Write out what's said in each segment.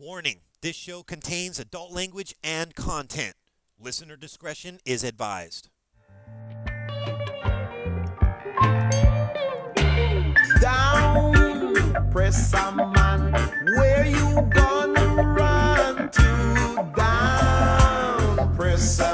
Warning this show contains adult language and content. Listener discretion is advised. Down, press a man. Where you gonna run to? Down, press a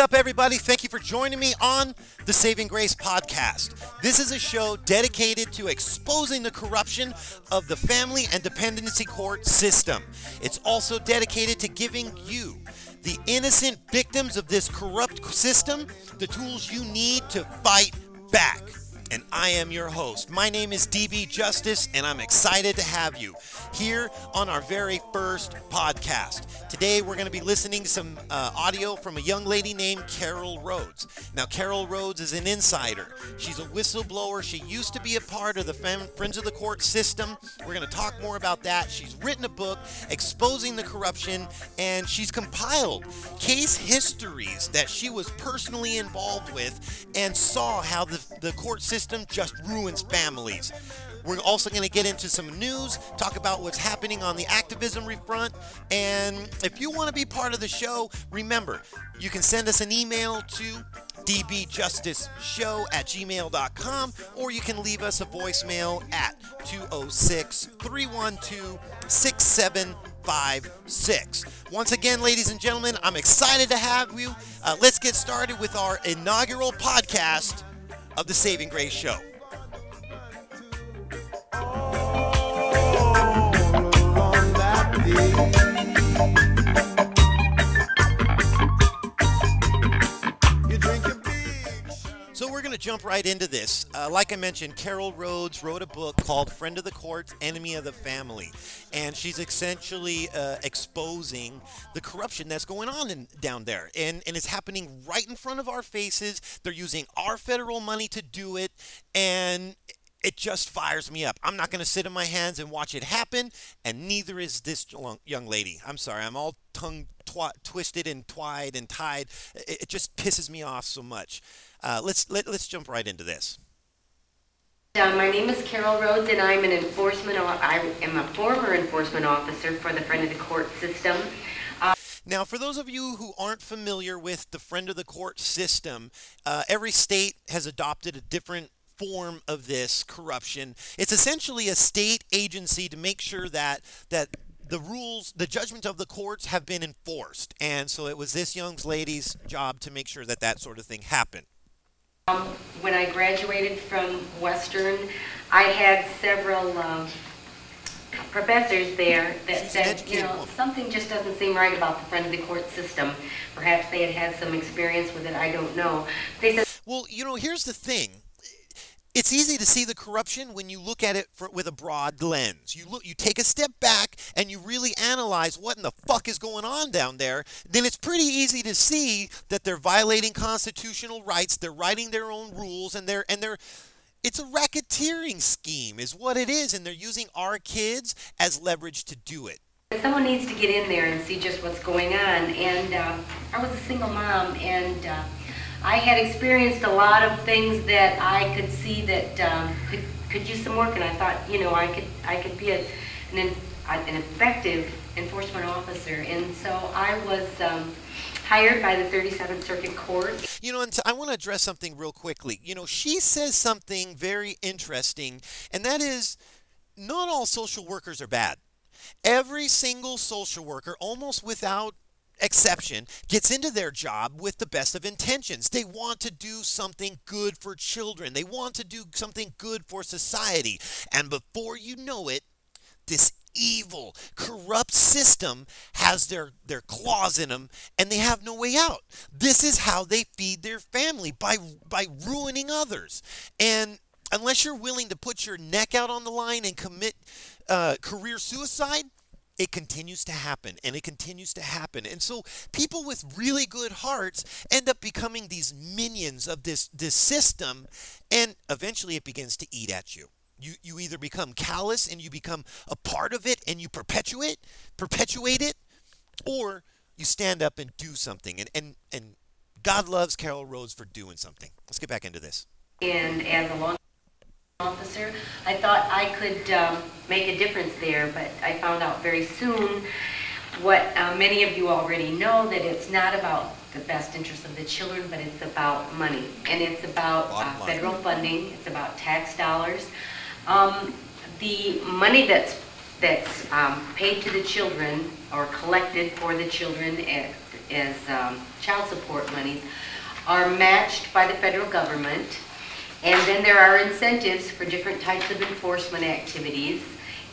up, everybody? Thank you for joining me on the Saving Grace podcast. This is a show dedicated to exposing the corruption of the family and dependency court system. It's also dedicated to giving you, the innocent victims of this corrupt system, the tools you need to fight back. And I am your host. My name is DB Justice, and I'm excited to have you here on our very first podcast. Today, we're going to be listening to some uh, audio from a young lady named Carol Rhodes. Now, Carol Rhodes is an insider. She's a whistleblower. She used to be a part of the Fem- Friends of the Court system. We're going to talk more about that. She's written a book exposing the corruption, and she's compiled case histories that she was personally involved with and saw how the, the court system just ruins families. We're also going to get into some news, talk about what's happening on the activism front, and if you want to be part of the show, remember, you can send us an email to dbjusticeshow at gmail.com or you can leave us a voicemail at 206 312 6756. Once again, ladies and gentlemen, I'm excited to have you. Uh, let's get started with our inaugural podcast of the Saving Grace Show. That day. So we're going to jump right into this. Uh, like I mentioned, Carol Rhodes wrote a book called Friend of the Court, Enemy of the Family. And she's essentially uh, exposing the corruption that's going on in, down there. And, and it's happening right in front of our faces. They're using our federal money to do it. And it just fires me up. I'm not going to sit in my hands and watch it happen, and neither is this young lady. I'm sorry, I'm all tongue twi- twisted and twied and tied. It, it just pisses me off so much. Uh, let's let, let's jump right into this. Uh, my name is Carol Rhodes, and I'm an enforcement. o- I am a former enforcement officer for the Friend of the Court system. Now, for those of you who aren't familiar with the friend of the court system, uh, every state has adopted a different form of this corruption. It's essentially a state agency to make sure that that the rules, the judgment of the courts have been enforced. And so it was this young lady's job to make sure that that sort of thing happened. Um, when I graduated from Western, I had several um, professors there that said, you know, something just doesn't seem right about the Friend of the Court system. Perhaps they had had some experience with it. I don't know. They said. Well, you know, here's the thing. It's easy to see the corruption when you look at it for, with a broad lens. You look, you take a step back and you really analyze what in the fuck is going on down there. Then it's pretty easy to see that they're violating constitutional rights. They're writing their own rules, and they're and they're. It's a racketeering scheme, is what it is, and they're using our kids as leverage to do it. Someone needs to get in there and see just what's going on. And uh, I was a single mom, and uh, I had experienced a lot of things that I could see that um, could could use some work. And I thought, you know, I could I could be a, an an effective enforcement officer. And so I was um, hired by the 37th Circuit Court. You know, and I want to address something real quickly. You know, she says something very interesting, and that is not all social workers are bad. Every single social worker, almost without exception, gets into their job with the best of intentions. They want to do something good for children, they want to do something good for society. And before you know it, this evil, corrupt system has their, their claws in them and they have no way out. This is how they feed their family by by ruining others. And unless you're willing to put your neck out on the line and commit uh, career suicide, it continues to happen and it continues to happen. And so people with really good hearts end up becoming these minions of this this system and eventually it begins to eat at you. You you either become callous and you become a part of it and you perpetuate perpetuate it, or you stand up and do something. And and and God loves Carol Rhodes for doing something. Let's get back into this. And as a law officer, I thought I could um, make a difference there, but I found out very soon what uh, many of you already know, that it's not about the best interest of the children, but it's about money. And it's about uh, line. federal funding, it's about tax dollars. Um, The money that's, that's um, paid to the children or collected for the children as, as um, child support monies are matched by the federal government. And then there are incentives for different types of enforcement activities.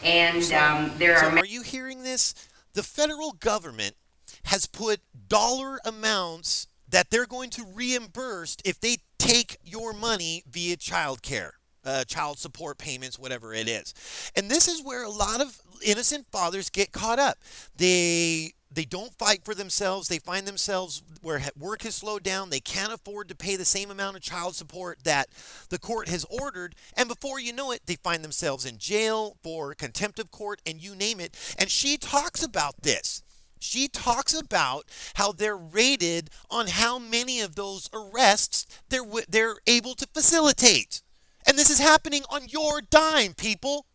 And um, there So are. are you hearing this? The federal government has put dollar amounts that they're going to reimburse if they take your money via child care, uh, child support payments, whatever it is. And this is where a lot of innocent fathers get caught up. They they don't fight for themselves. They find themselves where work has slowed down. They can't afford to pay the same amount of child support that the court has ordered. And before you know it, they find themselves in jail for contempt of court and you name it. And she talks about this. She talks about how they're rated on how many of those arrests they're they're able to facilitate. And this is happening on your dime, people.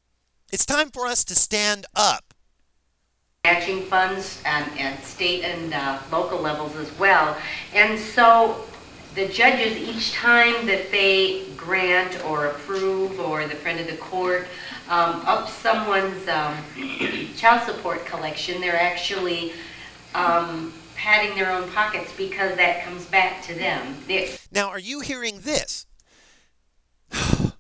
It's time for us to stand up. Matching funds um, at state and uh, local levels as well. And so the judges, each time that they grant or approve, or the friend of the court, um, up someone's um, child support collection, they're actually um, patting their own pockets because that comes back to them. They- Now, are you hearing this?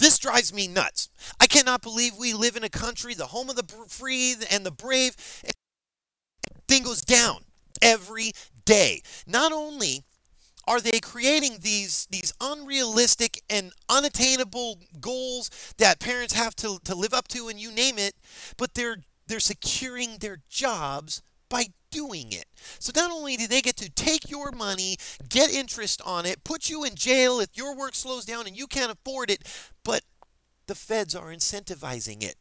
This drives me nuts. I cannot believe we live in a country, the home of the free and the brave. Thing goes down every day. Not only are they creating these these unrealistic and unattainable goals that parents have to, to live up to and you name it, but they're they're securing their jobs by doing it. So not only do they get to take your money, get interest on it, put you in jail if your work slows down and you can't afford it, but the feds are incentivizing it.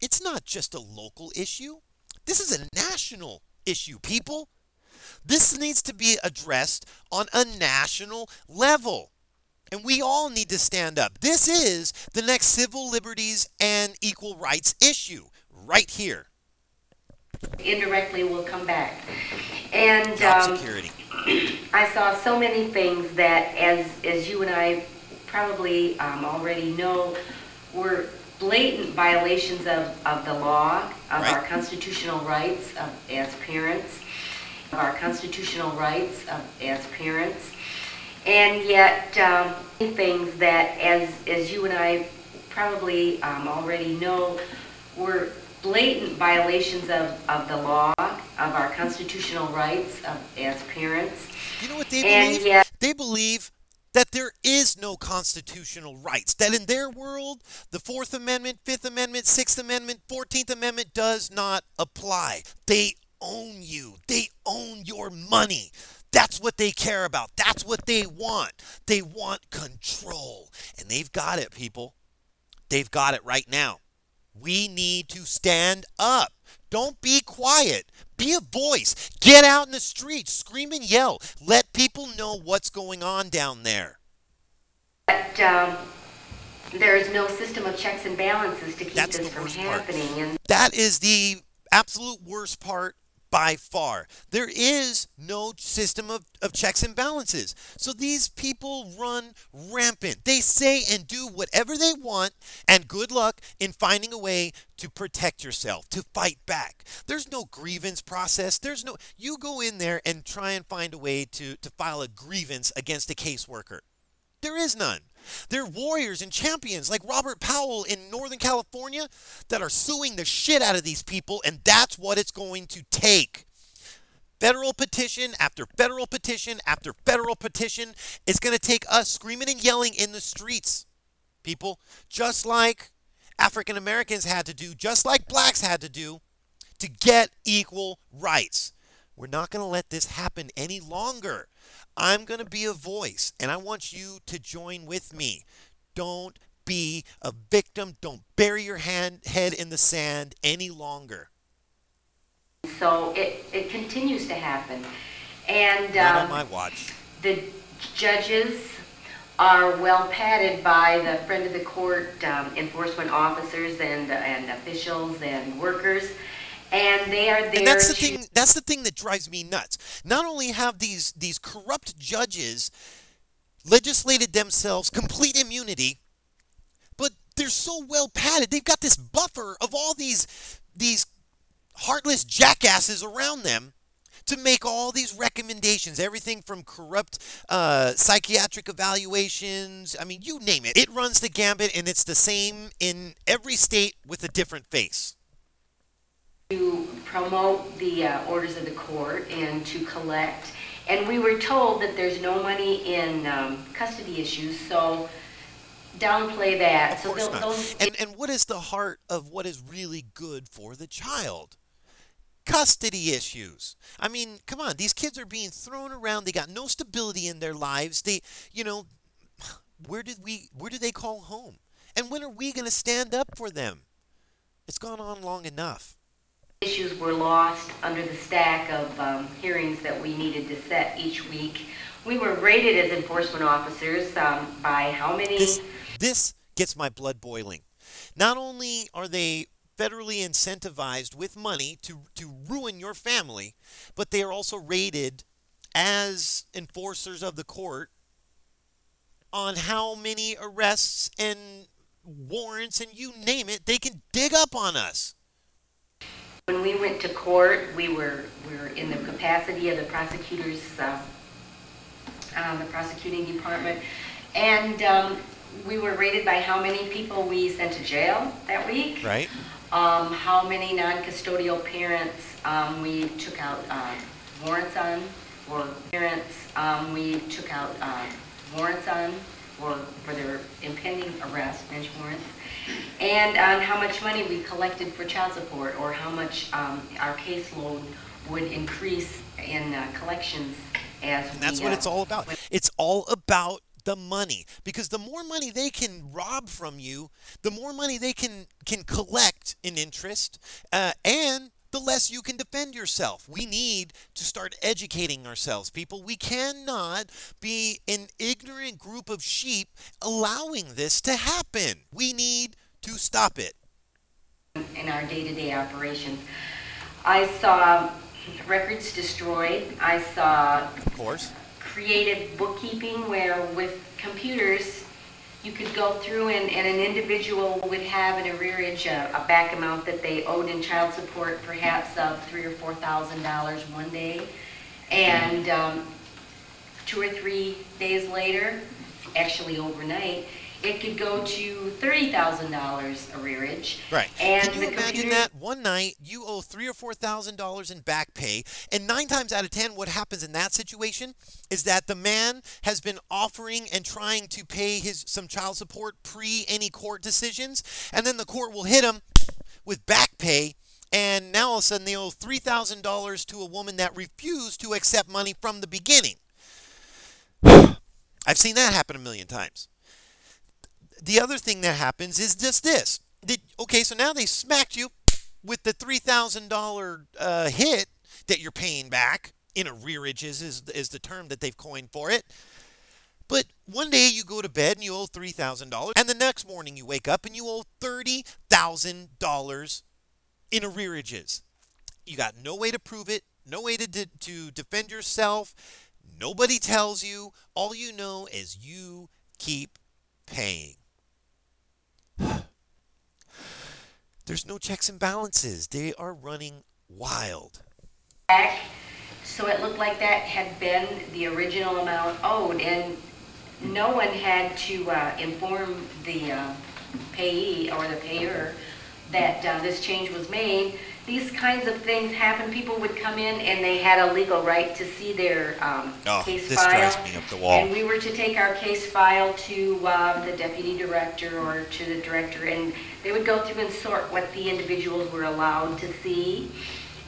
It's not just a local issue. This is a national issue, people. This needs to be addressed on a national level. And we all need to stand up. This is the next civil liberties and equal rights issue right here. Indirectly will come back. And um, security. I saw so many things that, as, as you and I probably um, already know, were blatant violations of, of the law, of our constitutional rights of, as parents, of our constitutional rights of, as parents. And yet, um, things that, as, as you and I probably um, already know, were blatant violations of, of the law, of our constitutional rights of, as parents. You know what they And believe? yet- They believe that there is no constitutional rights. That in their world, the Fourth Amendment, Fifth Amendment, Sixth Amendment, Fourteenth Amendment does not apply. They own you. They own your money. That's what they care about. That's what they want. They want control. And they've got it, people. They've got it right now. We need to stand up. Don't be quiet. Be a voice. Get out in the streets. Scream and yell. Let people know what's going on down there. But um, there is no system of checks and balances to keep That's this from worst part. happening. And That is the absolute worst part by far. There is no system of, of checks and balances. So these people run rampant. They say and do whatever they want, and good luck in finding a way to protect yourself, to fight back. There's no grievance process. There's no you go in there and try and find a way to, to file a grievance against a caseworker. There is none. They're warriors and champions like Robert Powell in Northern California that are suing the shit out of these people, and that's what it's going to take. Federal petition after federal petition after federal petition is going to take us screaming and yelling in the streets, people, just like African Americans had to do, just like blacks had to do to get equal rights. We're not going to let this happen any longer. I'm going to be a voice, and I want you to join with me. Don't be a victim. Don't bury your hand, head in the sand any longer. So it, it continues to happen. And um, on my watch. the judges are well padded by the friend of the court um, enforcement officers and, and officials and workers. And they are there And that's the thing. That's the thing that drives me nuts. Not only have these these corrupt judges legislated themselves complete immunity, but they're so well padded. They've got this buffer of all these these heartless jackasses around them to make all these recommendations. Everything from corrupt uh, psychiatric evaluations. I mean, you name it. It runs the gambit, and it's the same in every state with a different face. To promote the uh, orders of the court and to collect. And we were told that there's no money in um, custody issues, so downplay that. Of So course not. And and what is the heart of what is really good for the child? Custody issues. I mean, come on, these kids are being thrown around. They got no stability in their lives. They, you know, where did we where do they call home? And when are we going to stand up for them? It's gone on long enough. Issues were lost under the stack of um, hearings that we needed to set each week. We were rated as enforcement officers um, by how many? This this gets my blood boiling. Not only are they federally incentivized with money to to ruin your family, but they are also rated as enforcers of the court on how many arrests and warrants and you name it, they can dig up on us. When we went to court, we were, we were in the capacity of the prosecutors, uh, uh, the prosecuting department, and um, we were rated by how many people we sent to jail that week. Right? Um, how many non-custodial parents um, we took out uh, warrants on, or parents um, we took out uh, warrants on, or for their impending arrest, bench warrants, and on how much money we collected for child support, or how much um, our caseload would increase in uh, collections as And that's we, what uh, it's all about. It's all about the money because the more money they can rob from you, the more money they can can collect in interest, uh, and the less you can defend yourself. We need to start educating ourselves, people. We cannot be an ignorant group of sheep allowing this to happen. We need to stop it. in our day-to-day operations. I saw records destroyed. I saw Of course. creative bookkeeping where with computers, you could go through and, and an individual would have an arrearage, a, a back amount that they owed in child support, perhaps of three or four thousand dollars one day. And, um, two or three days later, actually overnight, it could go to thirty thousand dollars arrearage. Right. And Can you imagine computer- that one night you owe three or four thousand dollars in back pay, and nine times out of ten, what happens in that situation is that the man has been offering and trying to pay his some child support pre any court decisions, and then the court will hit him with back pay. And now all of a sudden they owe three thousand dollars to a woman that refused to accept money from the beginning. I've seen that happen a million times the other thing that happens is just this. That, okay, so now they smacked you with the three thousand dollar uh, hit that you're paying back in arrearages is is the term that they've coined for it. But one day you go to bed and you owe three thousand dollars, and the next morning you wake up and you owe thirty thousand dollars in arrearages. You got no way to prove it, no way to de- to defend yourself. Nobody tells you. All you know is you keep paying. There's no checks and balances. They are running wild. so it looked like that had been the original amount owed, and no one had to uh, inform the uh, payee or the payer that uh, this change was made. These kinds of things happen, people would come in and they had a legal right to see their um, Oh, case this file. drives me up the wall. And we were to take our case file to uh, the deputy director or to the director, and they would go through and sort what the individuals were allowed to see.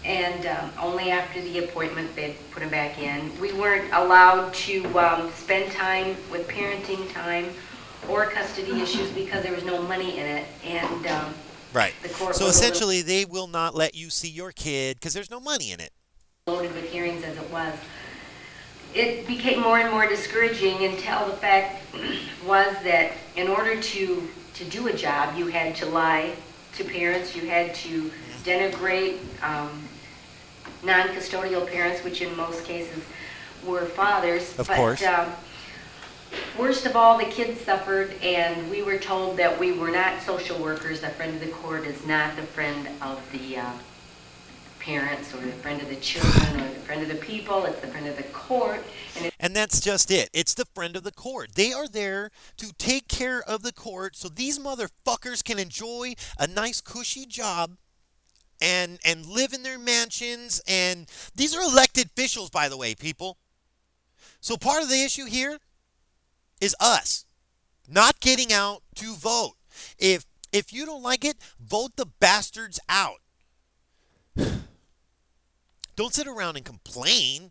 And um, only after the appointment, they'd put them back in. We weren't allowed to um, spend time with parenting time or custody issues because there was no money in it, and um, Right. So essentially, they will not let you see your kid because there's no money in it. loaded with hearings as it was. It became more and more discouraging until the fact was that in order to, to do a job, you had to lie to parents, you had to denigrate um, non-custodial parents, which in most cases were fathers. Of course. But um, worst of all, the kids suffered, and we were told that we were not social workers. The friend of the court is not the friend of the uh, parents or the friend of the children or the friend of the people. It's the friend of the court. And And that's just it. It's the friend of the court. They are there to take care of the court so these motherfuckers can enjoy a nice cushy job and and live in their mansions and these are elected officials by the way, people. So part of the issue here is us not getting out to vote. If if you don't like it, vote the bastards out. Don't sit around and complain.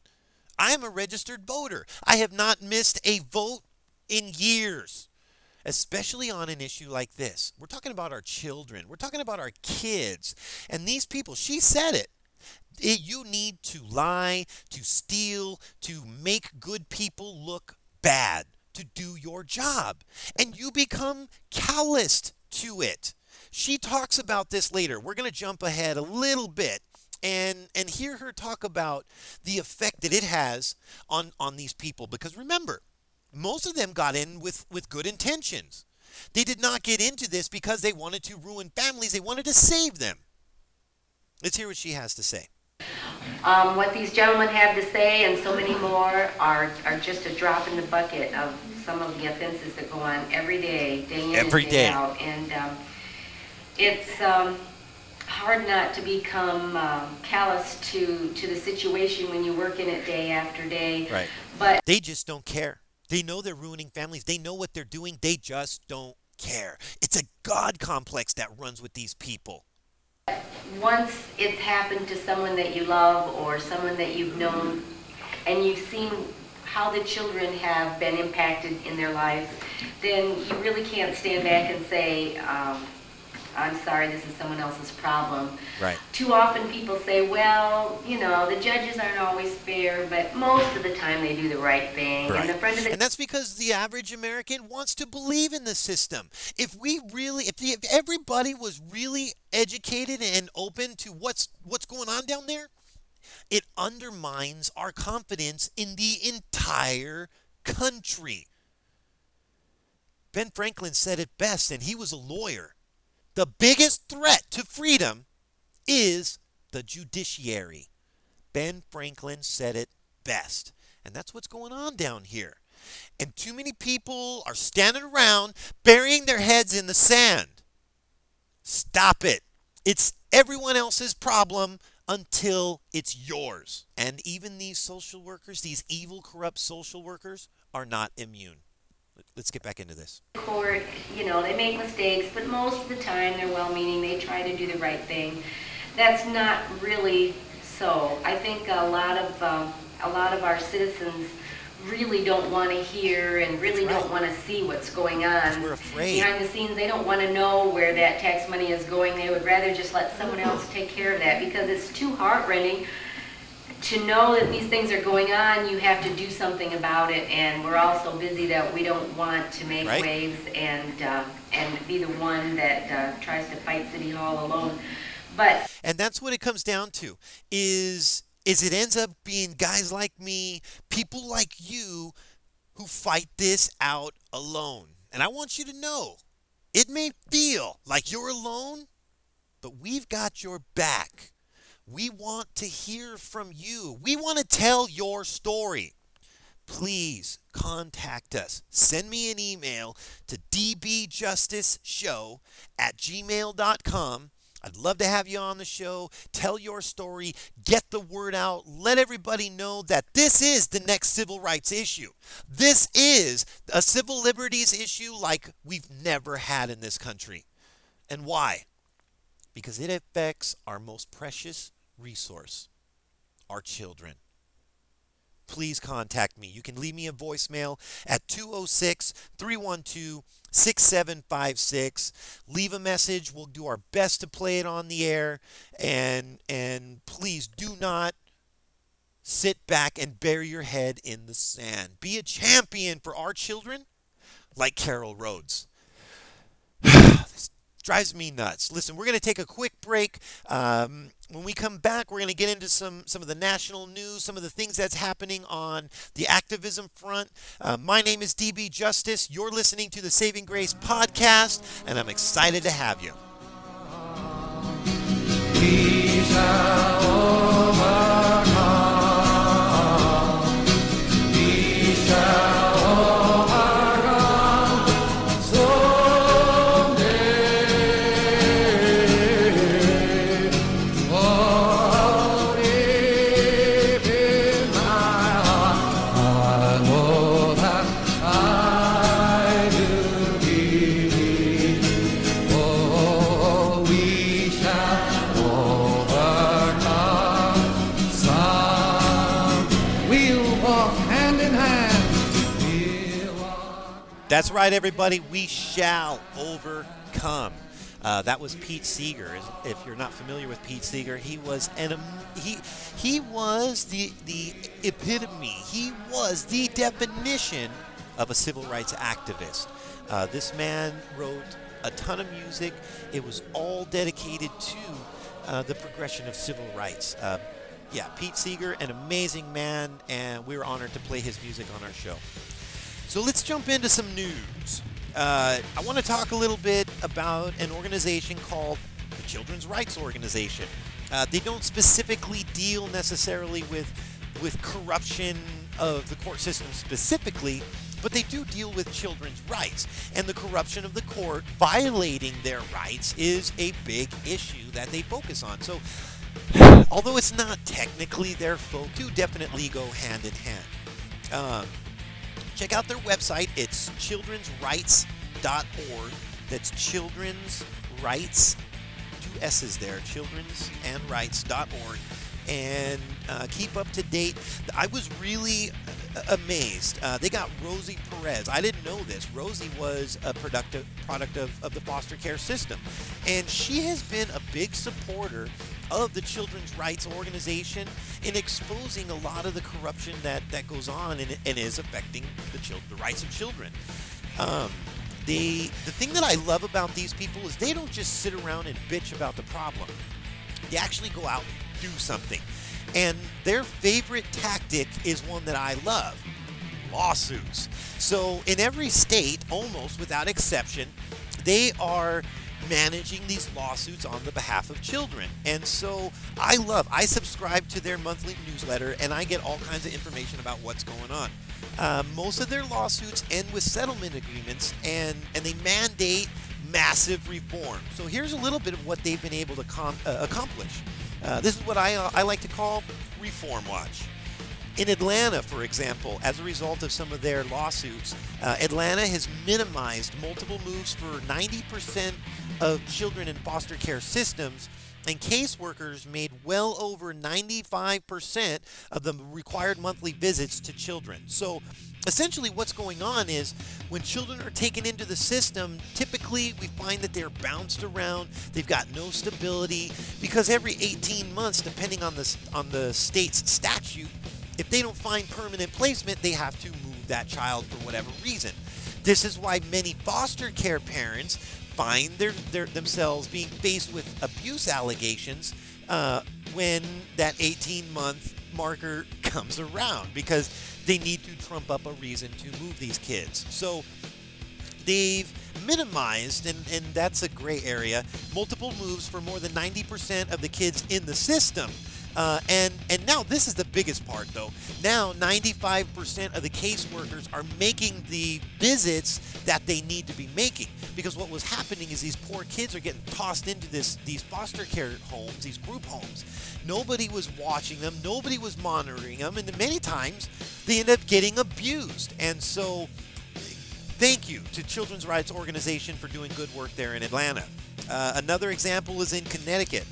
I am a registered voter. I have not missed a vote in years, especially on an issue like this. We're talking about our children, we're talking about our kids. And these people, she said it. It- you need to lie, to steal, to make good people look bad, to do your job. And you become calloused to it. She talks about this later. We're going to jump ahead a little bit and and hear her talk about the effect that it has on on these people because remember most of them got in with with good intentions they did not get into this because they wanted to ruin families they wanted to save them let's hear what she has to say um, what these gentlemen have to say and so many more are, are just a drop in the bucket of some of the offenses that go on every day, day in Every and day. day out. And um, it's um, hard not to become um, callous to, to the situation when you work in it day after day. Right. But they just don't care they know they're ruining families they know what they're doing they just don't care it's a god complex that runs with these people once it's happened to someone that you love or someone that you've known and you've seen how the children have been impacted in their lives, then you really can't stand back and say, um, I'm sorry, this is someone else's problem. Right. Too often people say, well, you know, the judges aren't always fair, but most of the time they do the right thing. Right. And the friend of the And that's because the average American wants to believe in the system. If we really, if, the, if everybody was really educated and open to what's what's going on down there, it undermines our confidence in the entire country. Ben Franklin said it best, and he was a lawyer. The biggest threat to freedom is the judiciary. Ben Franklin said it best. And that's what's going on down here. And too many people are standing around burying their heads in the sand. Stop it. It's everyone else's problem until it's yours. And even these social workers, these evil, corrupt social workers, are not immune. Let's get back into this. court, you know, they make mistakes, but most of the time they're well-meaning, they try to do the right thing. That's not really so. I think a lot of, um, a lot of our citizens really don't want to hear and really That's don't want to see what's going on. we're afraid. Behind the scenes, they don't want to know where that tax money is going. They would rather just let someone else take care of that because it's too heartrending to know that these things are going on, you have to do something about it, and we're all so busy that we don't want to make Right. waves and, uh, and be the one that uh, tries to fight City Hall alone. But And that's what it comes down to is is it ends up being guys like me, people like you who fight this out alone. And I want you to know, it may feel like you're alone, but we've got your back. We want to hear from you. We want to tell your story. Please contact us. Send me an email to dbjusticeshow at gmail.com. I'd love to have you on the show. Tell your story. Get the word out. Let everybody know that this is the next civil rights issue. This is a civil liberties issue like we've never had in this country. And why? Because it affects our most precious resource, our children. please contact me. You can leave me a voicemail at 206 312 6756. Leave a message. We'll do our best to play it on the air. And, and please do not sit back and bury your head in the sand. Be a champion for our children like Carol Rhodes. Drives me nuts. Listen, we're going to take a quick break. Um, when we come back, we're going to get into some some of the national news, some of the things that's happening on the activism front. Uh, my name is DB Justice. You're listening to the Saving Grace podcast, and I'm excited to have you. We That's right, everybody. We shall overcome. Uh, that was Pete Seeger. If you're not familiar with Pete Seeger, he was an he he was the the epitome. He was the definition of a civil rights activist. Uh, this man wrote a ton of music. It was all dedicated to uh, the progression of civil rights. Uh, yeah, Pete Seeger, an amazing man, and we were honored to play his music on our show. So let's jump into some news. Uh, I want to talk a little bit about an organization called the Children's Rights Organization. Uh, they don't specifically deal necessarily with with corruption of the court system specifically, but they do deal with children's rights. And the corruption of the court violating their rights is a big issue that they focus on. So, although it's not technically their fault, do definitely go hand in hand. Um, check out their website. It's childrensrights.org. That's children's rights, two S's there, children's and rights.org. And uh, keep up to date. I was really uh, amazed. Uh, they got Rosie Perez. I didn't know this. Rosie was a productive product of, of the foster care system. And she has been a big supporter of the Children's Rights Organization in exposing a lot of the corruption that, that goes on and, and is affecting the, the rights of children. Um, they, the thing that I love about these people is they don't just sit around and bitch about the problem. They actually go out and do something. And their favorite tactic is one that I love lawsuits. So, in every state, almost without exception, they are managing these lawsuits on the behalf of children. And so I love, I subscribe to their monthly newsletter and I get all kinds of information about what's going on. Uh, most of their lawsuits end with settlement agreements and, and they mandate massive reform. So here's a little bit of what they've been able to com- uh, accomplish. Uh, this is what I, uh, I like to call Reform Watch. In Atlanta, for example, as a result of some of their lawsuits, uh, Atlanta has minimized multiple moves for 90% of children in foster care systems, and caseworkers made well over 95% of the required monthly visits to children. So essentially, what's going on is when children are taken into the system, typically we find that they're bounced around, they've got no stability, because every 18 months, depending on the, on the state's statute, if they don't find permanent placement, they have to move that child for whatever reason. This is why many foster care parents find their, their, themselves being faced with abuse allegations uh, when that 18 month marker comes around because they need to trump up a reason to move these kids. So they've minimized, and, and that's a gray area, multiple moves for more than 90% of the kids in the system. Uh, and and now this is the biggest part though. Now 95% of the caseworkers are making the visits that they need to be making because what was happening is these poor kids are getting tossed into this these foster care homes, these group homes. Nobody was watching them, nobody was monitoring them, and many times they end up getting abused. And so Thank you to Children's Rights Organization for doing good work there in Atlanta. Uh, another example is in Connecticut.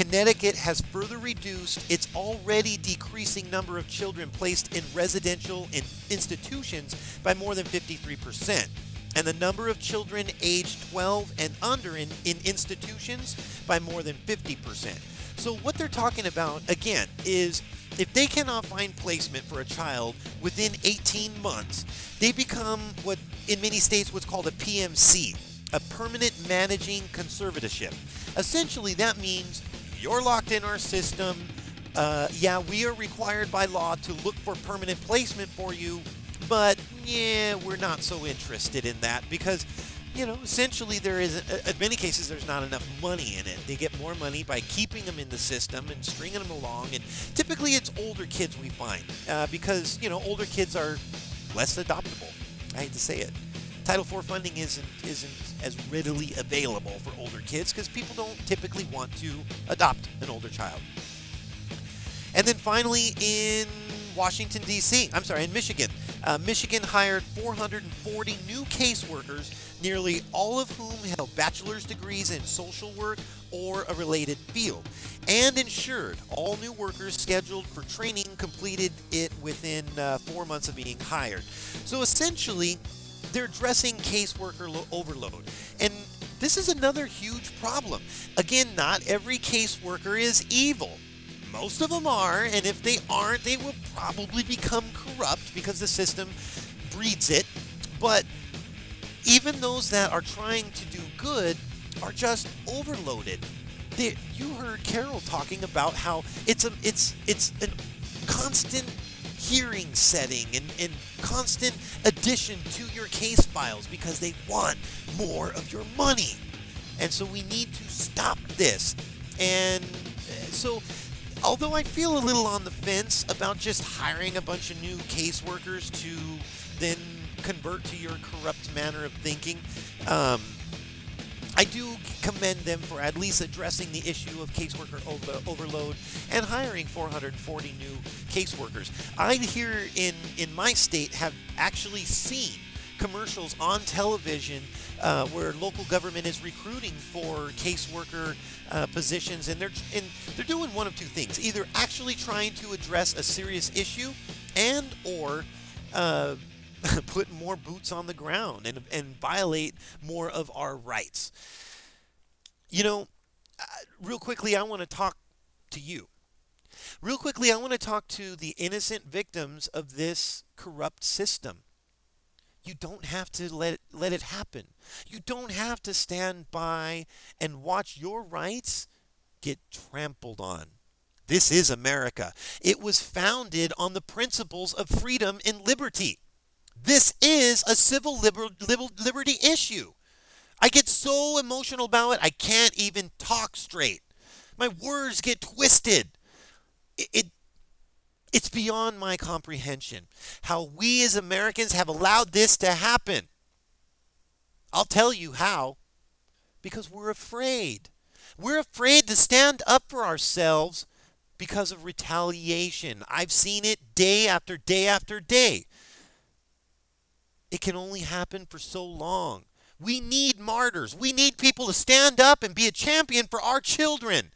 Connecticut has further reduced its already decreasing number of children placed in residential in institutions by more than 53%, and the number of children aged 12 and under in, in institutions by more than 50%. So, what they're talking about, again, is if they cannot find placement for a child within 18 months, they become what in many states what's called a PMC, a permanent managing conservatorship. Essentially, that means you're locked in our system. Uh, yeah, we are required by law to look for permanent placement for you, but yeah, we're not so interested in that because, you know, essentially there is, in many cases, there's not enough money in it. They get more money by keeping them in the system and stringing them along, and typically it's older kids we find uh, because, you know, older kids are less adoptable. I hate to say it. Title IV funding isn't isn't as readily available for older kids because people don't typically want to adopt an older child. And then finally, in Washington D.C., I'm sorry, in Michigan, uh, Michigan hired 440 new caseworkers, nearly all of whom held bachelor's degrees in social work or a related field, and ensured all new workers scheduled for training completed it within uh, four months of being hired. So essentially, they're addressing caseworker lo- overload. And this is another huge problem. Again, not every caseworker is evil. Most of them are, and if they aren't, they will probably become corrupt because the system breeds it. But even those that are trying to do good are just overloaded. They, you heard Carol talking about how it's a it's it's a constant hearing setting and, and constant addition to your case files because they want more of your money. And so we need to stop this. And uh, so although I feel a little on the fence about just hiring a bunch of new caseworkers to then convert to your corrupt manner of thinking, um, I do commend them for at least addressing the issue of caseworker over- overload and hiring 440 new caseworkers. I here in in my state have actually seen commercials on television uh, where local government is recruiting for caseworker uh, positions, and they're and they're doing one of two things: either actually trying to address a serious issue, and or uh, put more boots on the ground and and violate more of our rights. You know, uh, real quickly, I want to talk to you. Real quickly, I want to talk to the innocent victims of this corrupt system. You don't have to let let it happen. You don't have to stand by and watch your rights get trampled on. This is America. It was founded on the principles of freedom and liberty. This is a civil liber- liber- liberty issue. I get so emotional about it, I can't even talk straight. My words get twisted. It, it it's beyond my comprehension how we as Americans have allowed this to happen. I'll tell you how. Because we're afraid. We're afraid to stand up for ourselves because of retaliation. I've seen it day after day after day. It can only happen for so long. We need martyrs. We need people to stand up and be a champion for our children.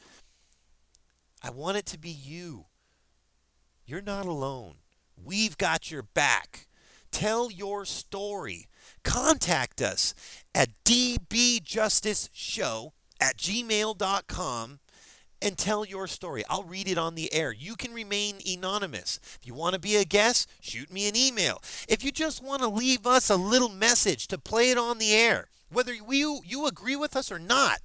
I want it to be you. You're not alone. We've got your back. Tell your story. Contact us at dbjusticeshow at gmail.com and tell your story. I'll read it on the air. You can remain anonymous. If you want to be a guest, shoot me an email. If you just want to leave us a little message to play it on the air, whether you, you agree with us or not,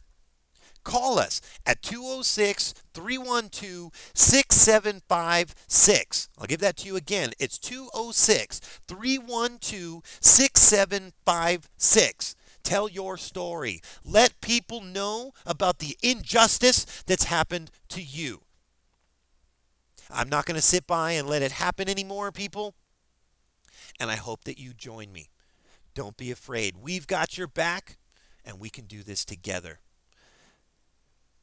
call us at 206 312 6756. I'll give that to you again. It's 206 312 6756. Tell your story. Let people know about the injustice that's happened to you. I'm not going to sit by and let it happen anymore, people. And I hope that you join me. Don't be afraid. We've got your back, and we can do this together.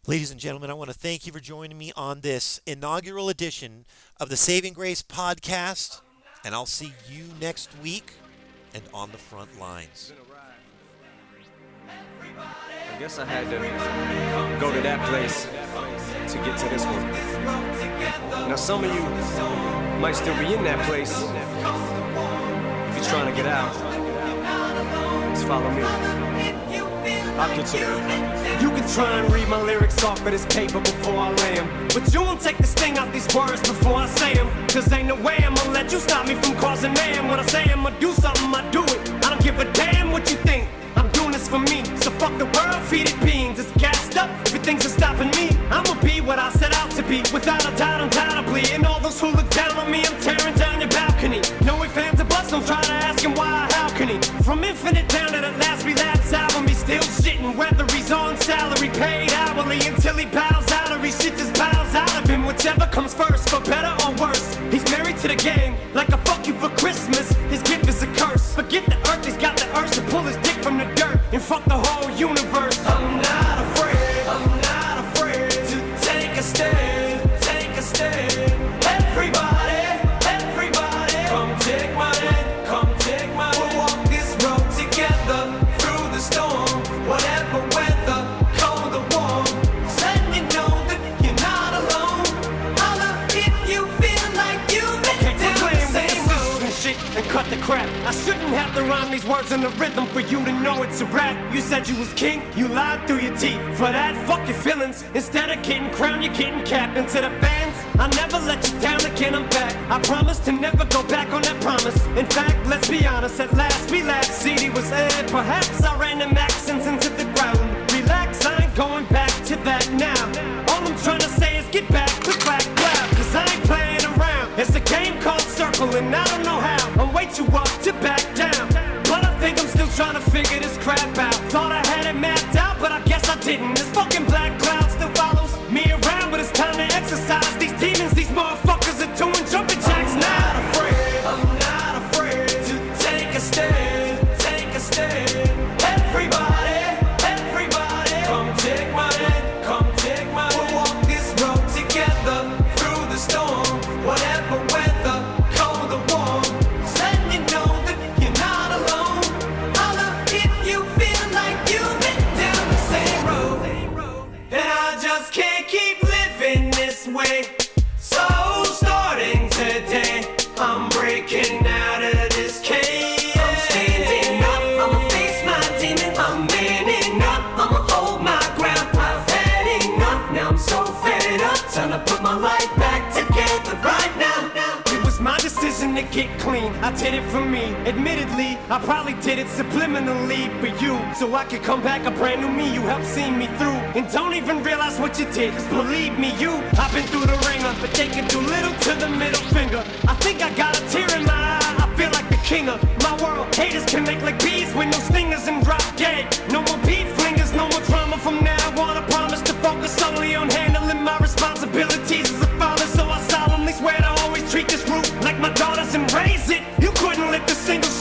Ladies and gentlemen, I want to thank you for joining me on this inaugural edition of the Saving Grace podcast. And I'll see you next week and on the front lines. I guess I had to go to that place to get to this one. Now, some of you might still be in that place. If you're trying to get out, just follow me. I'll get you. You can try and read my lyrics off of this paper before I lay 'em. But you won't take the sting out these words before I say 'em. Cause ain't no way I'ma let you stop me from causing mayhem. When I say I'ma do something, I do it. I don't give a damn what you think. I'm this for me. So fuck the world, feed it beans. It's gassed up. Everything's stopping me. I'ma be what I set out to be. Without a doubt, undoubtedly. And all those who look down on me, I'm tearing down your balcony. No ifs, fans of bust, don't try to ask him why, how can he? From infinite down to the last relapse album, he's still shitting. Whether he's on salary, paid hourly, until he bows out or he shit just bows out of him. Whichever comes first, for better or worse. He's married to the game, said you was king, you lied through your teeth. For that, fuck your feelings. Instead of getting crowned, you're getting capped. And to the fans, I never let you down again. I'm back. I promise to never go back on that promise. In fact, let's be honest. At last, we laughed. CD was aired. Perhaps I ran them accents into the ground. Relax, I ain't going back to that now. All I'm trying to say is get back, click back, clap. Cause I ain't playing around. It's a game called Circle, and I don't know how. I'm way too up to back down. Admittedly, I probably did it subliminally for you. So I could come back a brand new me, you helped see me through. And don't even realize what you did, cause believe me, you. I've been through the ringer, but they can do little to the middle finger. I think I got a tear in my eye, I feel like the king of my world. Haters can make like bees with no stingers and drop dead. No more beef flingers, no more drama from now on. I promise to focus solely on handling my responsibilities as a father. So I solemnly swear to always treat this root like my daughters and raise it. You couldn't lift a single